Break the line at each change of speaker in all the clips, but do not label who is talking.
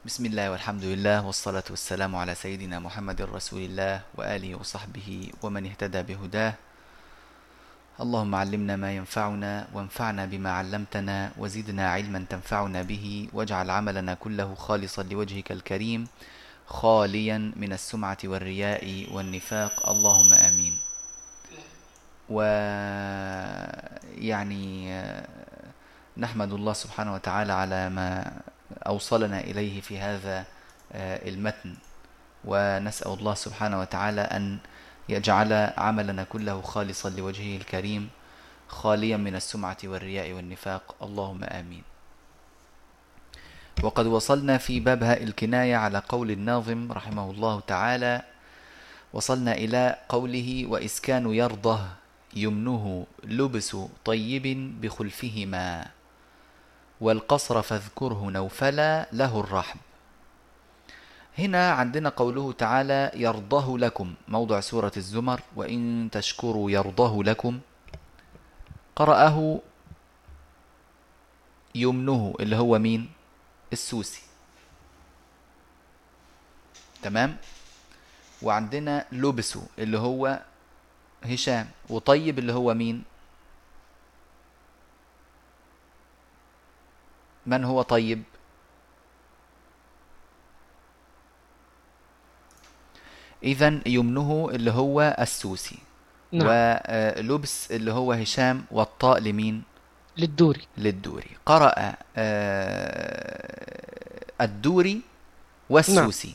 بسم الله والحمد لله والصلاة والسلام على سيدنا محمد رسول الله وآله وصحبه ومن اهتدى بهداه اللهم علمنا ما ينفعنا وانفعنا بما علمتنا وزدنا علما تنفعنا به واجعل عملنا كله خالصا لوجهك الكريم خاليا من السمعة والرياء والنفاق اللهم آمين ويعني نحمد الله سبحانه وتعالى على ما أوصلنا إليه في هذا آه، المتن. ونسأل الله سبحانه وتعالى أن يجعل عملنا كله خالصا لوجهه الكريم خاليا من السمعة والرياء والنفاق. اللهم آمين. وقد وصلنا في بابها الكناية على قول الناظم رحمه الله تعالى وصلنا إلى قوله وإسكان يرضه يمنه لبس طيب بخلفهما والقصر فاذكره نوفلا له الرحب هنا عندنا قوله تعالى يرضه لكم موضع سورة الزمر وإن تشكروا يرضه لكم. قرأه يمنه اللي هو مين؟ السوسي. تمام؟ وعندنا لبسه اللي هو هشام. وطيب اللي هو مين؟ من هو طيب؟ إذا يمنه اللي هو السوسي
نعم.
ولبس اللي هو هشام والطاء لمين؟
للدوري.
للدوري. قرأ آه، الدوري والسوسي.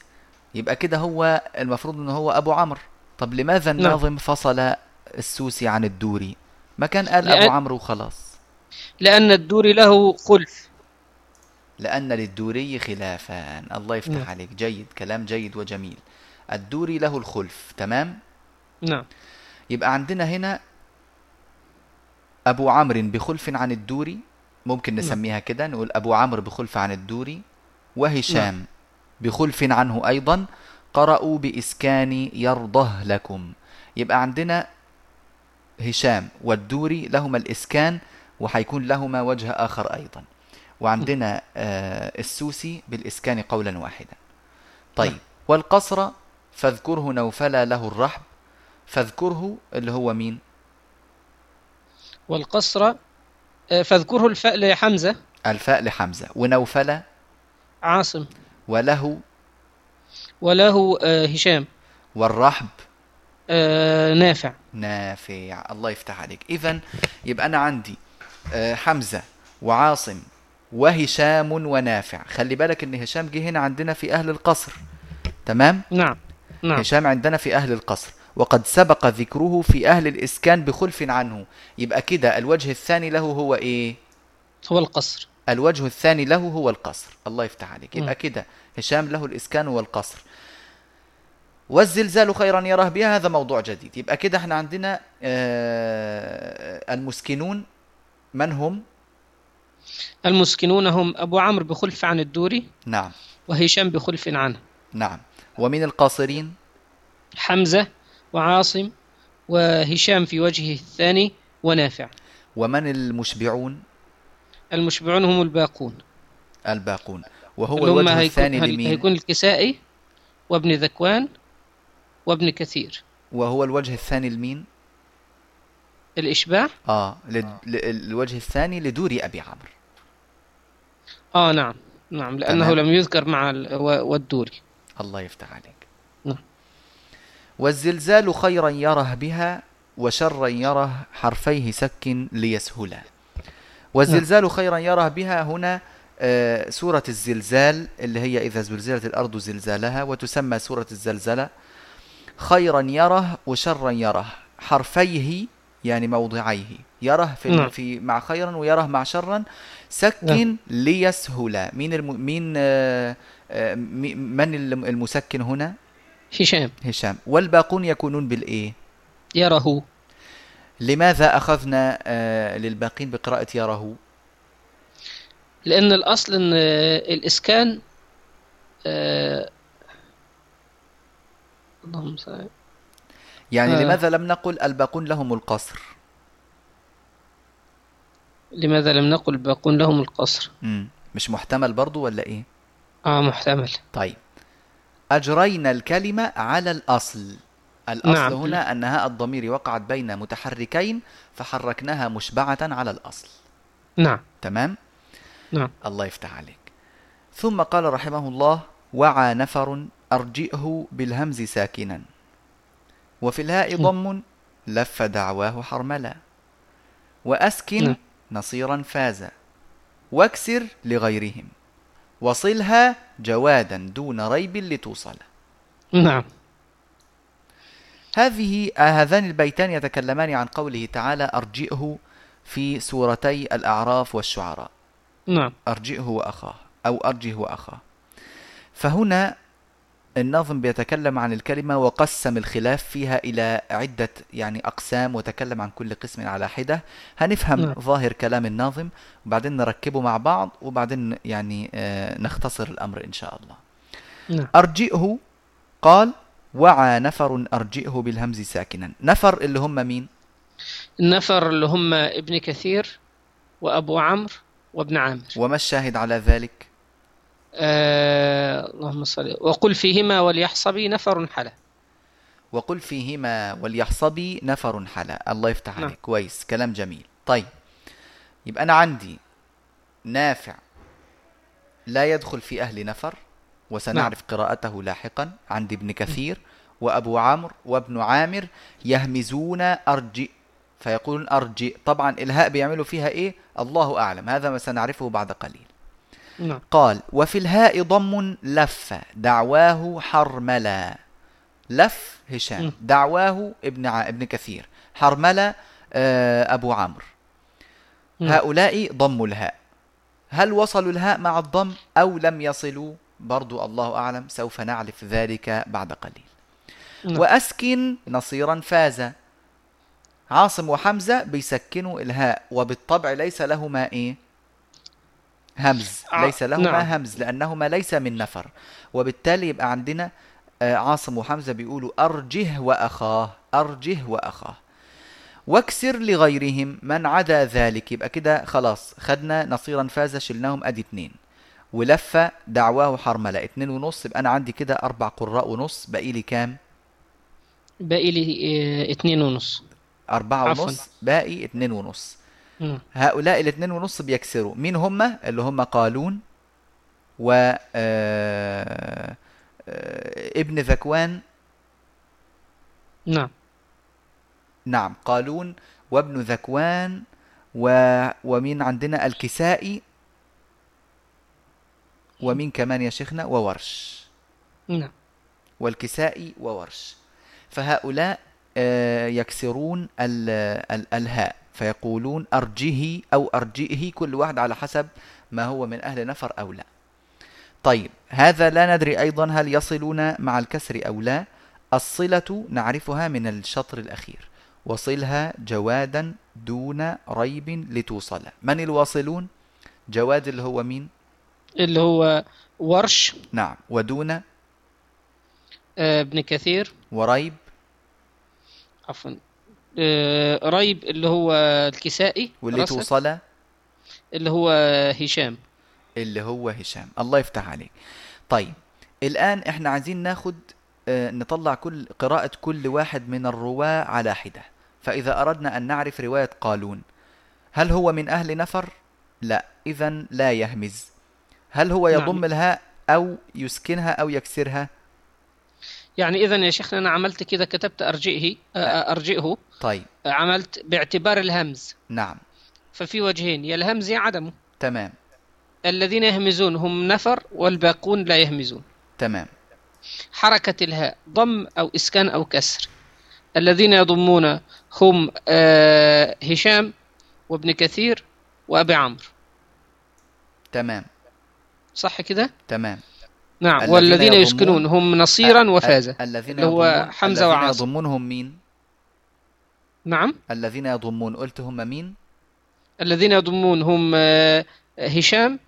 يبقى كده هو المفروض ان هو أبو عمرو. طب لماذا
نعم.
الناظم فصل السوسي عن الدوري؟ ما كان قال
لأن-
أبو عمرو وخلاص.
لأن الدوري له خلف.
لأن للدوري خلافان الله يفتح
نعم.
عليك. جيد. كلام جيد وجميل. الدوري له الخلف. تمام؟
نعم.
يبقى عندنا هنا أبو عمرو بخلف عن الدوري. ممكن
نعم.
نسميها كده. نقول أبو عمرو بخلف عن الدوري. وهشام بخلف عنه أيضا. قرأوا بإسكان يرضه لكم. يبقى عندنا هشام والدوري. لهما الإسكان. وحيكون لهما وجه آخر أيضا. وعندنا آه السوسي بالإسكان قولا واحدا. طيب
نعم.
والقصر فاذكره نوفل له الرحب. فاذكره اللي هو مين؟
والقصر آه، فاذكره الفاء لحمزة.
الفاء لحمزة. ونوفل
عاصم.
وله؟
وله آه، هشام.
والرحب؟
آه، نافع.
نافع. الله يفتح عليك. إذا يبقى أنا عندي آه، حمزة وعاصم وهشام ونافع. خلي بالك إن هشام جه هنا عندنا في أهل القصر. تمام؟
نعم نعم.
هشام عندنا في أهل القصر. وقد سبق ذكره في أهل الإسكان بخلف عنه. يبقى كده الوجه الثاني له هو إيه؟
هو القصر.
الوجه الثاني له هو القصر. الله يفتح عليك. يبقى. كده هشام له الإسكان والقصر. والزلزال خيرا يراه بها هذا موضوع جديد. يبقى كده إحنا عندنا آه، المسكنون من هم؟
المسكنون هم أبو عمرو بخلف عن الدوري
نعم.
وهشام بخلف عنه.
نعم. ومن القاصرين؟
حمزة وعاصم وهشام في وجهه الثاني ونافع.
ومن المشبعون؟
المشبعون هم الباقون.
الباقون. وهو الوجه الثاني لمين؟
هيكون الكسائي وابن ذكوان وابن كثير.
وهو الوجه الثاني لمين؟
الإشباع؟
آه لل... ل- الوجه الثاني لدوري أبي عمرو.
آه نعم. نعم لأنه
تمام.
لم يذكر مع والدوري.
الله يفتح عليك.
نعم.
والزلزال خيرا يره بها وشرا يره حرفيه سك ليسهلا والزلزال خيرا يره بها هنا آه، سورة الزلزال اللي هي إذا زلزلت الأرض زلزالها وتسمى سورة الزلزلة. خيرا يره وشرا يره حرفيه يعني موضعيه. يره في,
نعم.
في مع خيرا ويره مع شرا. سك
نعم.
ليسهلا مين الم مين آه، آه، من الم- المسكن هنا؟
هشام.
هشام. والباقون يكونون بالإيه؟
يره.
لماذا أخذنا آه، للباقين بقراءة يره؟
لأن الأصل أن آه، الإسكان آه، اللهم صل
يعني. لماذا لم نقل الباقون لهم القصر؟
لماذا لم نقل الباقون لهم القصر؟
مم. مش محتمل برضو ولا إيه؟
آه محتمل.
طيب. أجرينا الكلمة على الأصل. الأصل
نعم.
هنا أن هاء الضمير وقعت بين متحركين فحركناها مشبعة على الأصل.
نعم.
تمام؟
نعم.
الله يفتح عليك. ثم قال رحمه الله وعى نفر أرجئه بالهمز ساكنا. وفي الهاء ضم لف دعواه حرملا. وأسكن
نعم.
نصيرا فاز. واكسر لغيرهم. وصلها جوادا دون ريب لتوصل.
نعم.
هذه هذان البيتان يتكلمان عن قوله تعالى أرجئه في سورتي الأعراف والشعراء.
نعم.
أرجئه وأخاه أو أرجه وأخاه فهنا الناظم بيتكلم عن الكلمة وقسم الخلاف فيها إلى عدة يعني أقسام وتكلم عن كل قسم على حدة. هنفهم
نعم.
ظاهر كلام الناظم وبعدين نركبه مع بعض وبعدين يعني آه، نختصر الأمر إن شاء الله.
نعم.
أرجئه قال وعى نفر أرجئه بالهمز ساكنا. نفر اللي هم مين؟
النفر اللي هم ابن كثير وأبو عمرو وابن عامر.
وما الشاهد على ذلك؟
آه اللهم صل وقل فيهما وليحصبي نفر حلا.
وقل فيهما وليحصبي نفر حلا. الله يفتح
نعم.
عليك كويس. كلام جميل. طيب. يبقى أنا عندي نافع لا يدخل في أهل نفر وسنعرف قراءته لاحقا. عندي ابن كثير وأبو عمرو وابن عامر يهمزون أرجئ. فيقولون أرجئ. طبعا إلهاء بيعملوا فيها إيه؟ الله أعلم. هذا ما سنعرفه بعد قليل.
نعم.
قال وفي الهاء ضم لف دعواه حرملا. لف هشام
م.
دعواه ابن ع... ابن كثير حرملا آه، أبو عمرو. هؤلاء ضموا الهاء. هل وصلوا الهاء مع الضم أو لم يصلوا؟ برضو الله أعلم سوف نعرف ذلك بعد قليل.
نعم.
وأسكن نصيرا فاز. عاصم وحمزة بيسكنوا الهاء وبالطبع ليس لهما إيه؟ همز
ع-
ليس لهما
نعم.
همز لأنهما ليس من نفر. وبالتالي يبقى عندنا آه، عاصم وحمزة بيقولوا أرجه وأخاه أرجه وأخاه. واكسر لغيرهم من عدا ذلك. يبقى كده خلاص خدنا نصيرا فاز شلناهم أدي اتنين. ولف دعواه حرملة. اتنين ونص يبقى أنا عندي كده أربع قراء ونص. باقي لي كام؟
باقي لي آه اتنين ونص. أربعة.
ونص باقي اتنين ونص. هؤلاء الاتنين ونص بيكسروا. مين هم؟ اللي هم قالون و آه، آه، ابن ذكوان.
نعم.
نعم قالون وابن ذكوان و... ومين عندنا؟ الكسائي. ومين كمان يا شيخنا؟ وورش.
نعم.
والكسائي وورش. فهؤلاء آه، يكسرون ال... ال... الهاء. فيقولون أرجه أو أرجئه كل واحد على حسب ما هو من أهل نفر أو لا. طيب هذا لا ندري أيضا هل يصلون مع الكسر أو لا. الصلة نعرفها من الشطر الأخير. وصلها جوادا دون ريب لتوصل. من الواصلون؟ جواد اللي هو مين؟
اللي هو ورش.
نعم. ودون؟
آه ابن كثير.
وريب؟
عفوا. آه ريب اللي هو الكسائي
واللي
رسل،
توصل
اللي هو هشام.
اللي هو هشام. الله يفتح عليك. طيب الآن إحنا عايزين ناخد آه، نطلع كل قراءة كل واحد من الرواة على حدة. فإذا أردنا أن نعرف رواية قالون هل هو من أهل نفر؟ لا. إذا لا يهمز. هل هو
نعم.
يضم الهاء أو يسكنها أو يكسرها؟
يعني إذا يا شيخنا أنا عملت كده كتبت أرجئه آه أرجئه.
طيب.
عملت باعتبار الهمز.
نعم.
ففي وجهين يا الهمز يا عدمه.
تمام.
الذين يهمزون هم نفر والباقون لا يهمزون.
تمام.
حركة الهاء ضم أو إسكان أو كسر. الذين يضمون هم آه، هشام وابن كثير وأبي عمرو.
تمام.
صح كده؟
تمام.
نعم
الذين
والذين يسكنون هم نصيرا وفازة
الذين
اللي هو حمزة
الذين
وعاصم.
يضمونهم مين؟
نعم
الذين يضمون قلت هم مين؟
الذين يضمون هم آه، هشام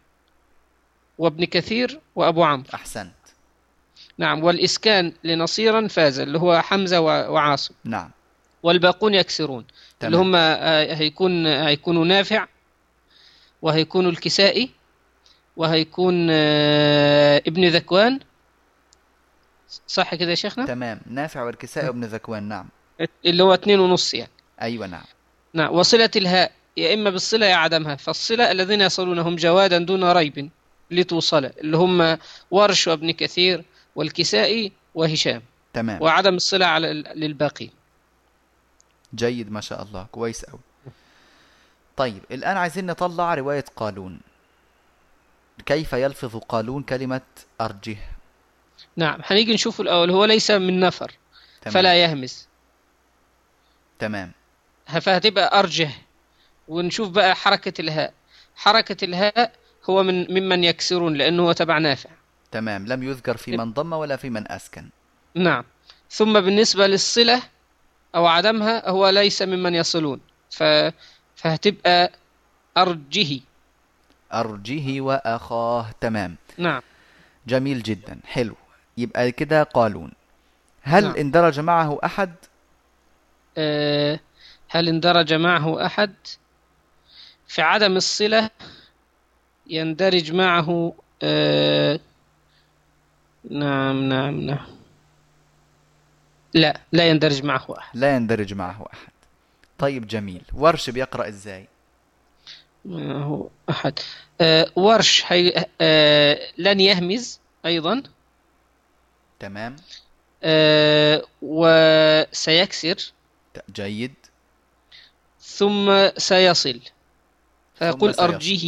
وابن كثير وأبو عمرو
أحسنت
نعم والإسكان لنصيرا فاز اللي هو حمزة وعاصم
نعم
والباقون يكسرون
تمام.
اللي هم آه، هيكون هيكونوا نافع وهيكونوا الكسائي وهيكون آه، ابن ذكوان. صح كده يا شيخنا؟
تمام. نافع والكسائي وابن ذكوان نعم.
اللي هو اتنين ونص يعني.
أيوة نعم.
نعم. وصلة الهاء يا إما بالصلة يا عدمها. فالصلة الذين يصلونهم جوادا دون ريب لتوصل اللي هم ورش وابن كثير والكسائي وهشام.
تمام.
وعدم الصلة على للباقي.
جيد ما شاء الله. كويس أوي. طيب الآن عايزين نطلع رواية قالون. كيف يلفظ قالون كلمة أرجه؟
نعم هنيجي نشوف الأول. هو ليس من نفر
تمام.
فلا يهمس.
تمام.
فهتبقى أرجه. ونشوف بقى حركة الهاء. حركة الهاء هو من ممن يكسرون لأنه هو تبع نافع.
تمام. لم يذكر في من ضم ولا في من أسكن.
نعم. ثم بالنسبة للصلة أو عدمها هو ليس ممن يصلون. ف... فهتبقى أرجه.
أرجه وأخاه. تمام.
نعم.
جميل جدا. حلو. يبقى كده قالون. هل
نعم.
اندرج معه أحد؟
آه، هل اندرج معه أحد؟ في عدم الصلة يندرج معه آه، نعم نعم نعم. لا لا يندرج معه أحد.
لا يندرج معه أحد. طيب جميل. ورش بيقرأ إزاي؟
معه أحد. آه، ورش حي... آه، لن يهمز أيضا.
تمام.
آه، وسيكسر.
جيد.
ثم سيصل. فيقول
سيصل.
أرجه.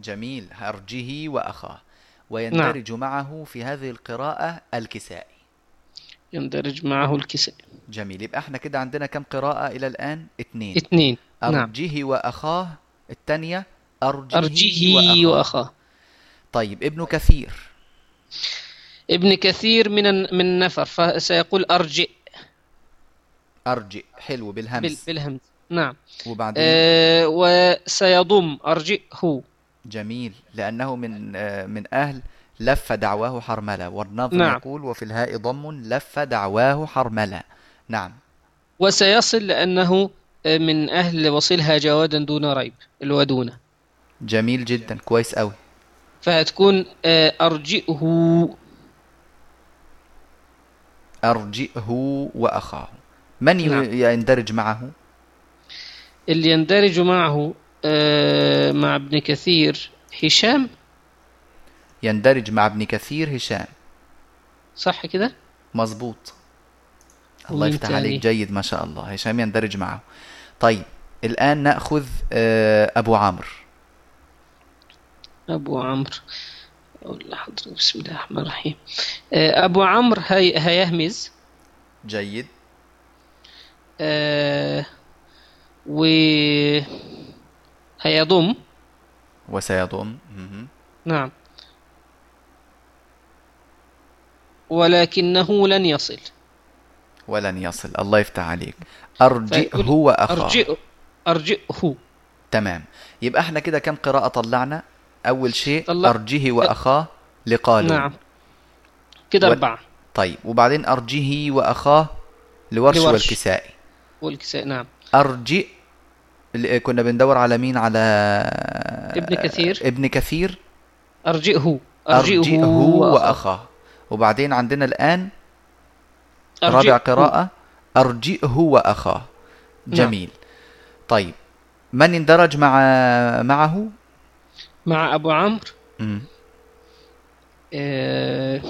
جميل. أرجه وأخاه. ويندرج معه في هذه القراءة الكسائي.
يندرج معه الكساء
جميل. يبقى إحنا كده عندنا كم قراءة إلى الآن؟ اثنين.
اثنين. نعم.
أرجه وأخاه الثانية أرجه,
أرجه
وأخاه.
وأخاه.
طيب ابن كثير.
ابن كثير من من النفر فسيقول أرجئ.
أرجئ حلو
بال-
بالهمس.
بالهمز نعم.
وبعدين؟
آه وسيضم أرجئه.
جميل لأنه من آه، من أهل لف دعواه حرملة والنظم
نعم.
يقول وفي الهاء ضم لف دعواه حرملة. نعم.
وسيصل لأنه من أهل وصلها جوادا دون ريب اللي هو دون
جميل جدا كويس أوي.
فهتكون آه، أرجئه.
أرجئه وأخاه. من
نعم.
يندرج معه؟
اللي يندرج معه آه، مع ابن كثير هشام.
يندرج مع ابن كثير هشام.
صح كده؟
مظبوط. الله يفتح؟ عليك جيد ما شاء الله. هشام يندرج معه. طيب الآن نأخذ آه، أبو عمرو.
أبو عمرو. بسم الله الرحمن الرحيم. آه، أبو عمرو هي هيهمز
جيد.
آه، و هيضم.
وسيضم.
نعم. ولكنه لن يصل.
ولن يصل. الله يفتح عليك. أرجئه وأخاه
أرجئ أرجئه.
تمام. يبقى إحنا كده كم قراءة طلعنا؟ أول شيء
طلع-
أرجه وأخاه لقالون
نعم. كده
و-
أربعة.
طيب. وبعدين أرجه وأخاه لورش,
لورش.
والكسائي.
والكساء نعم.
أرجئ كنا بندور على مين؟ على
ابن كثير.
ابن كثير.
أرجئه.
أرجئه
أرجئه
وأخاه. وبعدين عندنا الآن رابع. قراءة أرجئه وأخاه.
نعم.
جميل. طيب من اندرج مع معه؟
مع أبو عمرو. آه،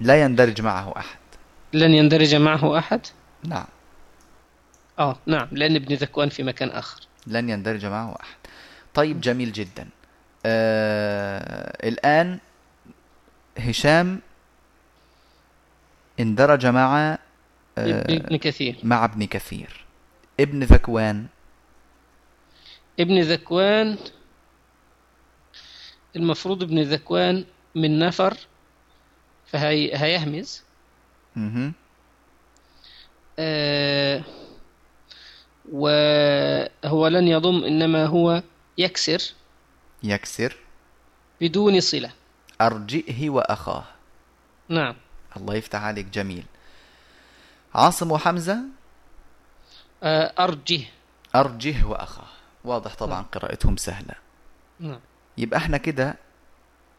لا يندرج معه أحد.
لن يندرج معه أحد؟
نعم.
آه نعم لأن ابن ذكوان في مكان آخر.
لن يندرج معه أحد. طيب جميل جدا. آه الآن هشام اندرج مع
ابن
آه
ابن كثير.
مع ابن كثير. ابن ذكوان.
ابن ذكوان المفروض ابن ذكوان من نفر فهي هيهمز. آه وهو لن يضم إنما هو يكسر.
يكسر.
بدون صلة.
أرجئه وأخاه.
نعم.
الله يفتح عليك جميل. عاصم وحمزة؟
آه أرجه.
أرجه وأخاه. واضح طبعا
نعم.
قراءتهم سهلة.
نعم.
يبقى إحنا كده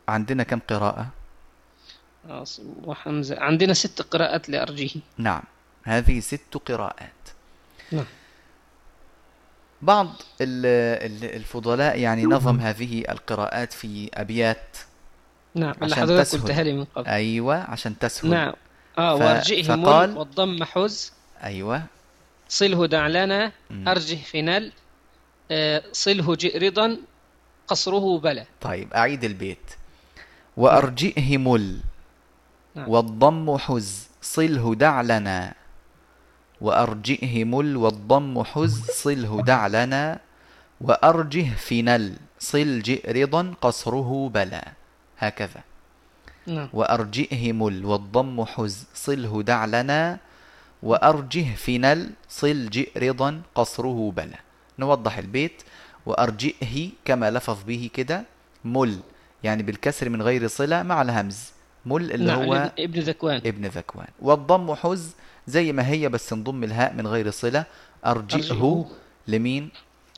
عندنا كم قراءة؟
عاصم وحمزة. عندنا ست قراءات لأرجه.
نعم. هذه ست قراءات.
نعم.
بعض ال- ال- الفضلاء يعني نظم هذه القراءات في أبيات
نعم اللي
عشان
حضرتك
تسهل.
قلتها لي من قبل.
أيوة عشان تسهل.
نعم. آه
ف-
وأرجئه
فقال-
مل والضم حز.
أيوة.
صله دعلنا
مم.
أرجه فنل آه صله جئ رضا قصره بلى.
طيب أعيد البيت. وأرجئه مل.
نعم.
والضم حز. صله دع لنا. وأرجئه مل. والضم حز. صله دع لنا. وأرجه فنل صل جئ رضا قصره بلى. هكذا.
نعم.
وأرجئه مل والضم حز صله دع لنا وأرجه فنل صل جئ رضا قصره بلى. نوضح البيت. وأرجئه كما لفظ به كده مل يعني بالكسر من غير صلة مع الهمز. مل اللي
نعم
هو
ابن- ذكوان.
ابن ذكوان. والضم حز زي ما هي بس نضم الهاء من غير صلة. أرجئه
أرجئه.
لمين؟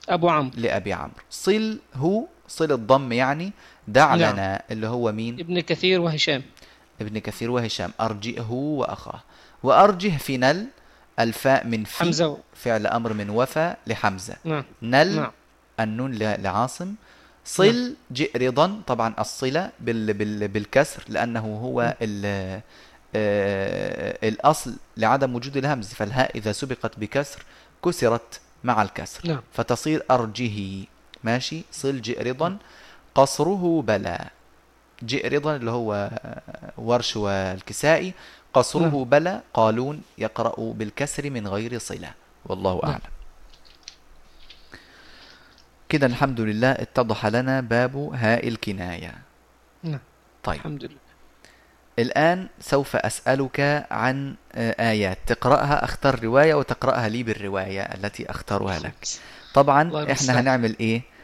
أبو عمرو.
لأبي عمرو. صل هو صل الضم يعني دع
نعم.
لنا اللي هو مين؟
ابن كثير وهشام.
ابن كثير وهشام. أرجئه وأخاه. وأرجه في نل الفاء من في
حمزة.
فعل أمر من وفى لحمزة.
نعم.
نل
نعم.
النون لعاصم. صل جئ رضا. طبعا الصلة بال بال بالكسر لأنه هو ال آه، الأصل لعدم وجود الهمز. فالهاء إذا سبقت بكسر كسرت مع الكسر.
نعم.
فتصير أرجه. ماشي؟ صل جئ رضا. قصره بلا. جئ رضا اللي هو ورش والكسائي. قصره
نعم.
بلا قالون يقرأ بالكسر من غير صلة. والله
نعم.
أعلم. كده الحمد لله اتضح لنا باب هاء الكناية.
نعم.
طيب.
الحمد لله.
الآن سوف أسألك عن آيات. تقرأها أختار رواية وتقرأها لي بالرواية التي أختارها لك. طبعا
المستعان.
هنعمل إيه؟ آه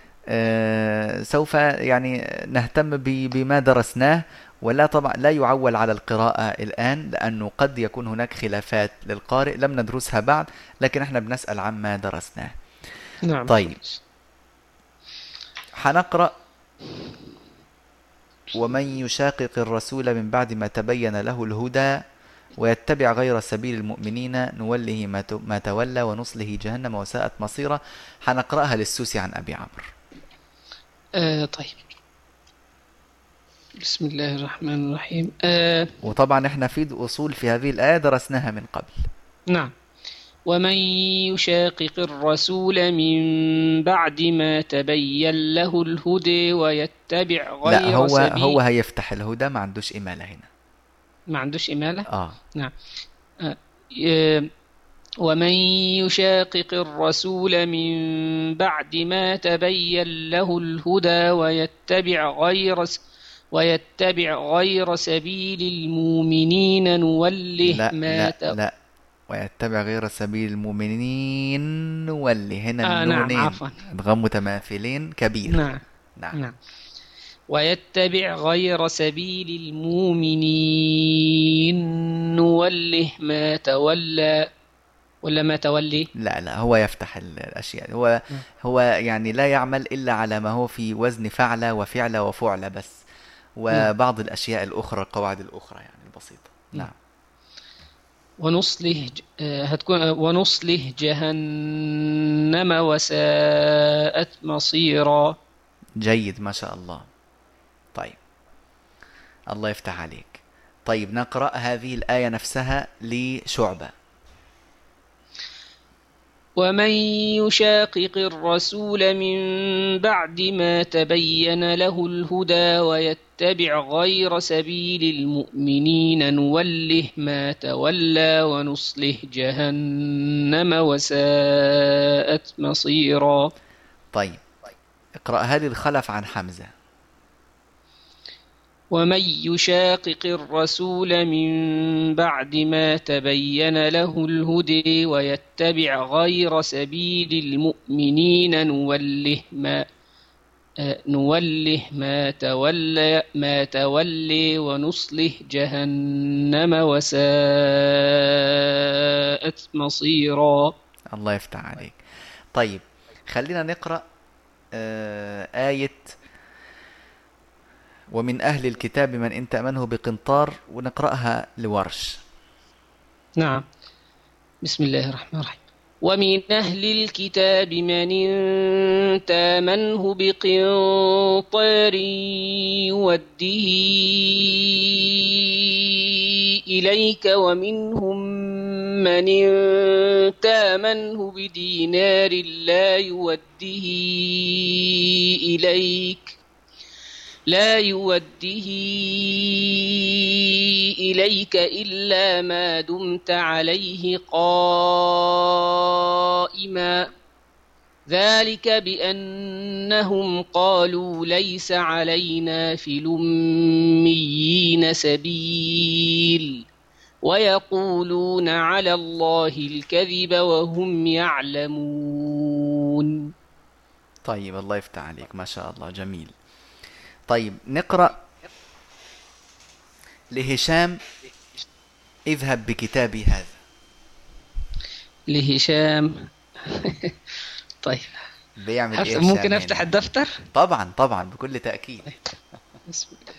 سوف يعني نهتم بما درسناه ولا طبعا لا يعول على القراءة الآن لأنه قد يكون هناك خلافات للقارئ لم ندرسها بعد لكن إحنا بنسأل عما درسناه.
نعم.
طيب. حنقرأ. ومن يشاقق الرسول من بعد ما تبين له الهدى ويتبع غير سبيل المؤمنين نوله ما تولى ونصله جهنم وساءت مصيره. حنقرأها للسوسي عن أبي عمرو.
آه طيب. بسم الله الرحمن الرحيم. آه
وطبعا إحنا في أصول في هذه الآية درسناها من قبل.
نعم. ومن يشاقق الرسول من بعد ما تبين له الهدى ويتبع غير
لا هو
سبيل
هو هيفتح الهدى ما عندوش إمالة هنا.
ما عندوش إمالة؟
آه.
نعم. آه، ومن يشاقق الرسول من بعد ما تبين له الهدى ويتبع غير ويتبع غير سبيل المؤمنين نوله
لا
ما
لا
ت...
لا. ويتبع غير سبيل المؤمنين نولي هنا
آه نعم
النونين
عفوا.
ادغام متماثلين كبير.
نعم
نعم.
نعم. ويتبع غير سبيل المؤمنين نوله ما تولى. ولا ما تولي؟
لا لا هو يفتح ال- الأشياء. هو هو يعني لا يعمل إلا على ما هو في وزن فعل وفعل وفعل بس. وبعض الأشياء الأخرى القواعد الأخرى يعني البسيطة. نعم.
ونصله آه، هتكون آه، ونصله جهنم وساءت مصيرا.
جيد ما شاء الله. طيب. الله يفتح عليك. طيب نقرأ هذه الآية نفسها لشعبة.
ومن يشاقق الرسول من بعد ما تبين له الهدى ويتبع غير سبيل المؤمنين نوله ما تولى ونصله جهنم وساءت مصيرا.
طيب اقرأها لي الخلف عن حمزة.
ومن يشاقق الرسول من بعد ما تبين له الهدى ويتبع غير سبيل المؤمنين نوله ما آه، نوله ما تولى ما تولي ونصله جهنم وساءت مصيرا.
الله يفتح عليك. طيب خلينا نقرأ آه، آية ومن أهل الكتاب من إن تأمنه بقنطار ونقرأها لورش.
نعم. بسم الله الرحمن الرحيم. ومن أهل الكتاب من إن تأمنه بقنطار يوده إليك ومنهم من إن تأمنه بدينار لا يوده إليك لا يوده إليك إلا ما دمت عليه قائما. ذلك بأنهم قالوا ليس علينا في الأميين سبيل. ويقولون على الله الكذب وهم يعلمون.
طيب الله يفتح عليك. ما شاء الله جميل. طيب نقرأ لهشام اذهب بكتابي هذا.
لهشام. طيب.
بيعمل إيه
ممكن
أفتح؟
الدفتر؟
طبعا طبعا بكل تأكيد.
بسم الله.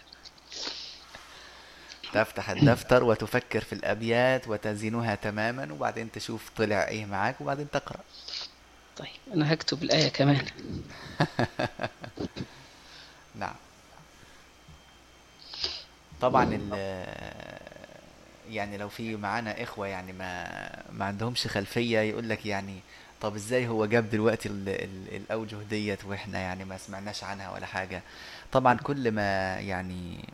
تفتح الدفتر وتفكر في الأبيات وتزينها تماما وبعدين تشوف طلع إيه معاك وبعدين تقرأ.
طيب أنا هكتب الآية كمان.
نعم. طبعا ال يعني لو في معانا إخوة يعني ما ما عندهمش خلفية يقول لك يعني طب إزاي هو جاب دلوقتي ال ال الأوجه ديت وإحنا يعني ما سمعناش عنها ولا حاجة؟ طبعا كل ما يعني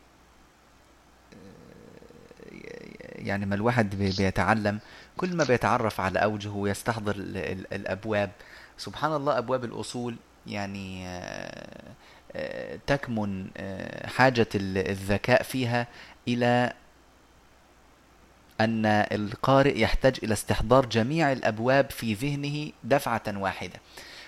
يعني ما الواحد بي- بيتعلم كل ما بيتعرف على أوجه ويستحضر ال- ال- الأبواب. سبحان الله أبواب الأصول يعني تكمن آه، حاجة ال- الذكاء فيها إلى أن القارئ يحتاج إلى استحضار جميع الأبواب في ذهنه دفعة واحدة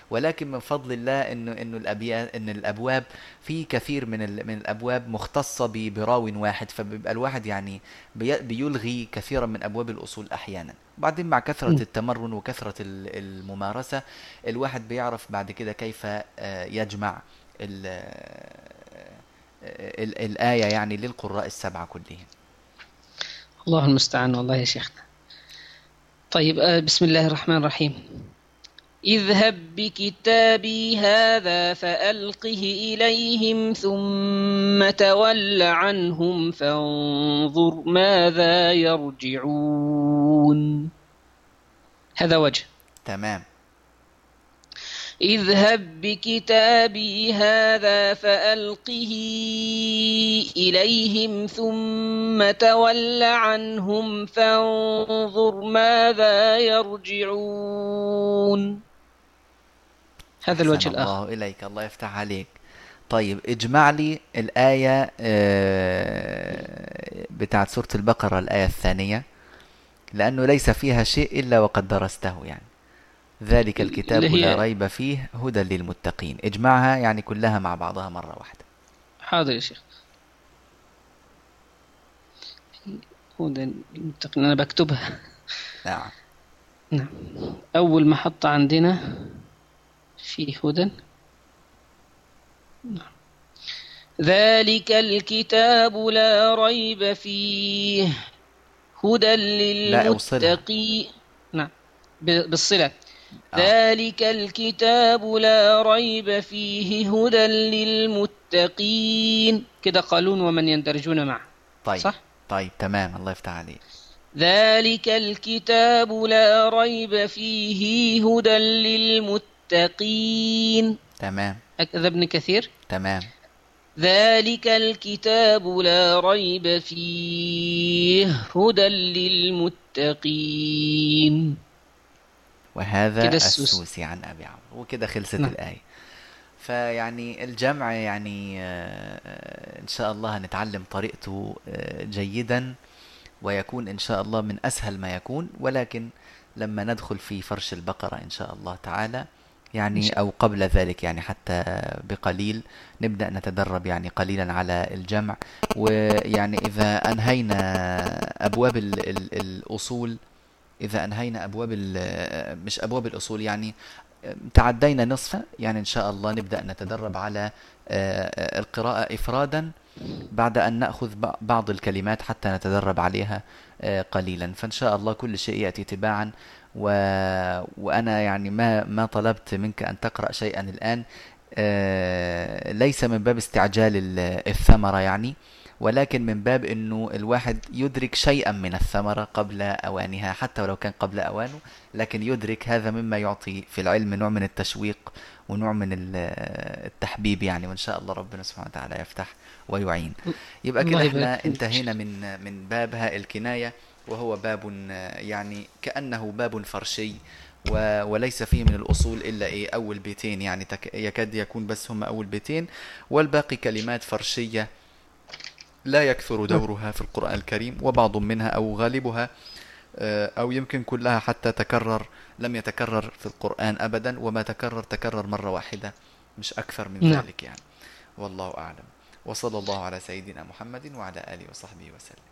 ولكن من فضل الله انه إنه الابيات إن الأبواب في كثير من من الأبواب مختصة براو واحد فبيبقى الواحد يعني بي- بيلغي كثيرا من أبواب الأصول أحيانا بعدين مع
كثرة.
التمرن وكثرة ال- الممارسة الواحد بيعرف بعد كده كيف آه، يجمع ال- ال- الآية يعني للقراء السبعة كلهم.
الله المستعان والله يا شيخنا. طيب آه، بسم الله الرحمن الرحيم. اذهب بكتابي هذا فألقه إليهم ثم تول عنهم فانظر ماذا يرجعون. هذا وجه.
تمام.
اذهب بكتابي هذا فألقه إليهم ثم تول عنهم فانظر ماذا يرجعون. هذا الوجه الآخر.
الله إليك الله يفتح عليك. طيب اجمع لي الآية آه، بتاعت سورة البقرة الآية الثانية لأنه ليس فيها شيء إلا وقد درسته يعني. ذلك الكتاب لا ريب فيه هدى للمتقين. اجمعها يعني كلها مع بعضها مرة واحدة.
حاضر يا شيخ. هدى المتقين أنا بكتبها.
نعم.
نعم. أول محطة عندنا في هدى. نعم. ذلك الكتاب لا ريب فيه. هدى. للمتقين. نعم. بالصلة. ذلك الكتاب لا ريب فيه هدى للمتقين. كده قالون ومن يندرجون معه.
طيب.
صح؟
طيب تمام. الله يفتح عليك.
ذلك الكتاب لا ريب فيه هدى للمتقين.
تمام.
هكذا ابن كثير.
تمام.
ذلك الكتاب لا ريب فيه هدى للمتقين.
وهذا. السوسي عن أبي عمرو وكده خلصت
نعم.
الآية فيعني الجمع يعني آه، إن شاء الله هنتعلم طريقته آه، جيدا ويكون إن شاء الله من أسهل ما يكون ولكن لما ندخل في فرش البقرة إن شاء الله تعالى يعني أو قبل ذلك يعني حتى بقليل نبدأ نتدرب يعني قليلا على الجمع ويعني إذا أنهينا أبواب ال ال الأصول إذا أنهينا أبواب مش أبواب الأصول يعني تعدينا نصف يعني إن شاء الله نبدأ نتدرب على آه، القراءة إفرادا بعد أن نأخذ بعض الكلمات حتى نتدرب عليها آه، قليلا. فإن شاء الله كل شيء يأتي تباعا و... وأنا يعني ما ما طلبت منك أن تقرأ شيئا الآن آه، ليس من باب استعجال الثمرة يعني. ولكن من باب إنه الواحد يدرك شيئا من الثمرة قبل أوانها حتى ولو كان قبل أوانه لكن يدرك هذا مما يعطي في العلم نوع من التشويق ونوع من التحبيب يعني وإن شاء الله ربنا سبحانه وتعالى يفتح ويعين. يبقى كده إحنا انتهينا من من باب هاء الكناية وهو باب يعني كأنه باب فرشي وليس فيه من الأصول إلا إيه أول بيتين يعني يكاد يكون بس هم أول بيتين والباقي كلمات فرشية لا يكثر دورها في القرآن الكريم وبعض منها أو غالبها آه، أو يمكن كلها حتى تكرر لم يتكرر في القرآن أبدا وما تكرر تكرر مرة واحدة مش أكثر من نعم. ذلك يعني. والله أعلم. وصلى الله على سيدنا محمد وعلى آله وصحبه وسلم.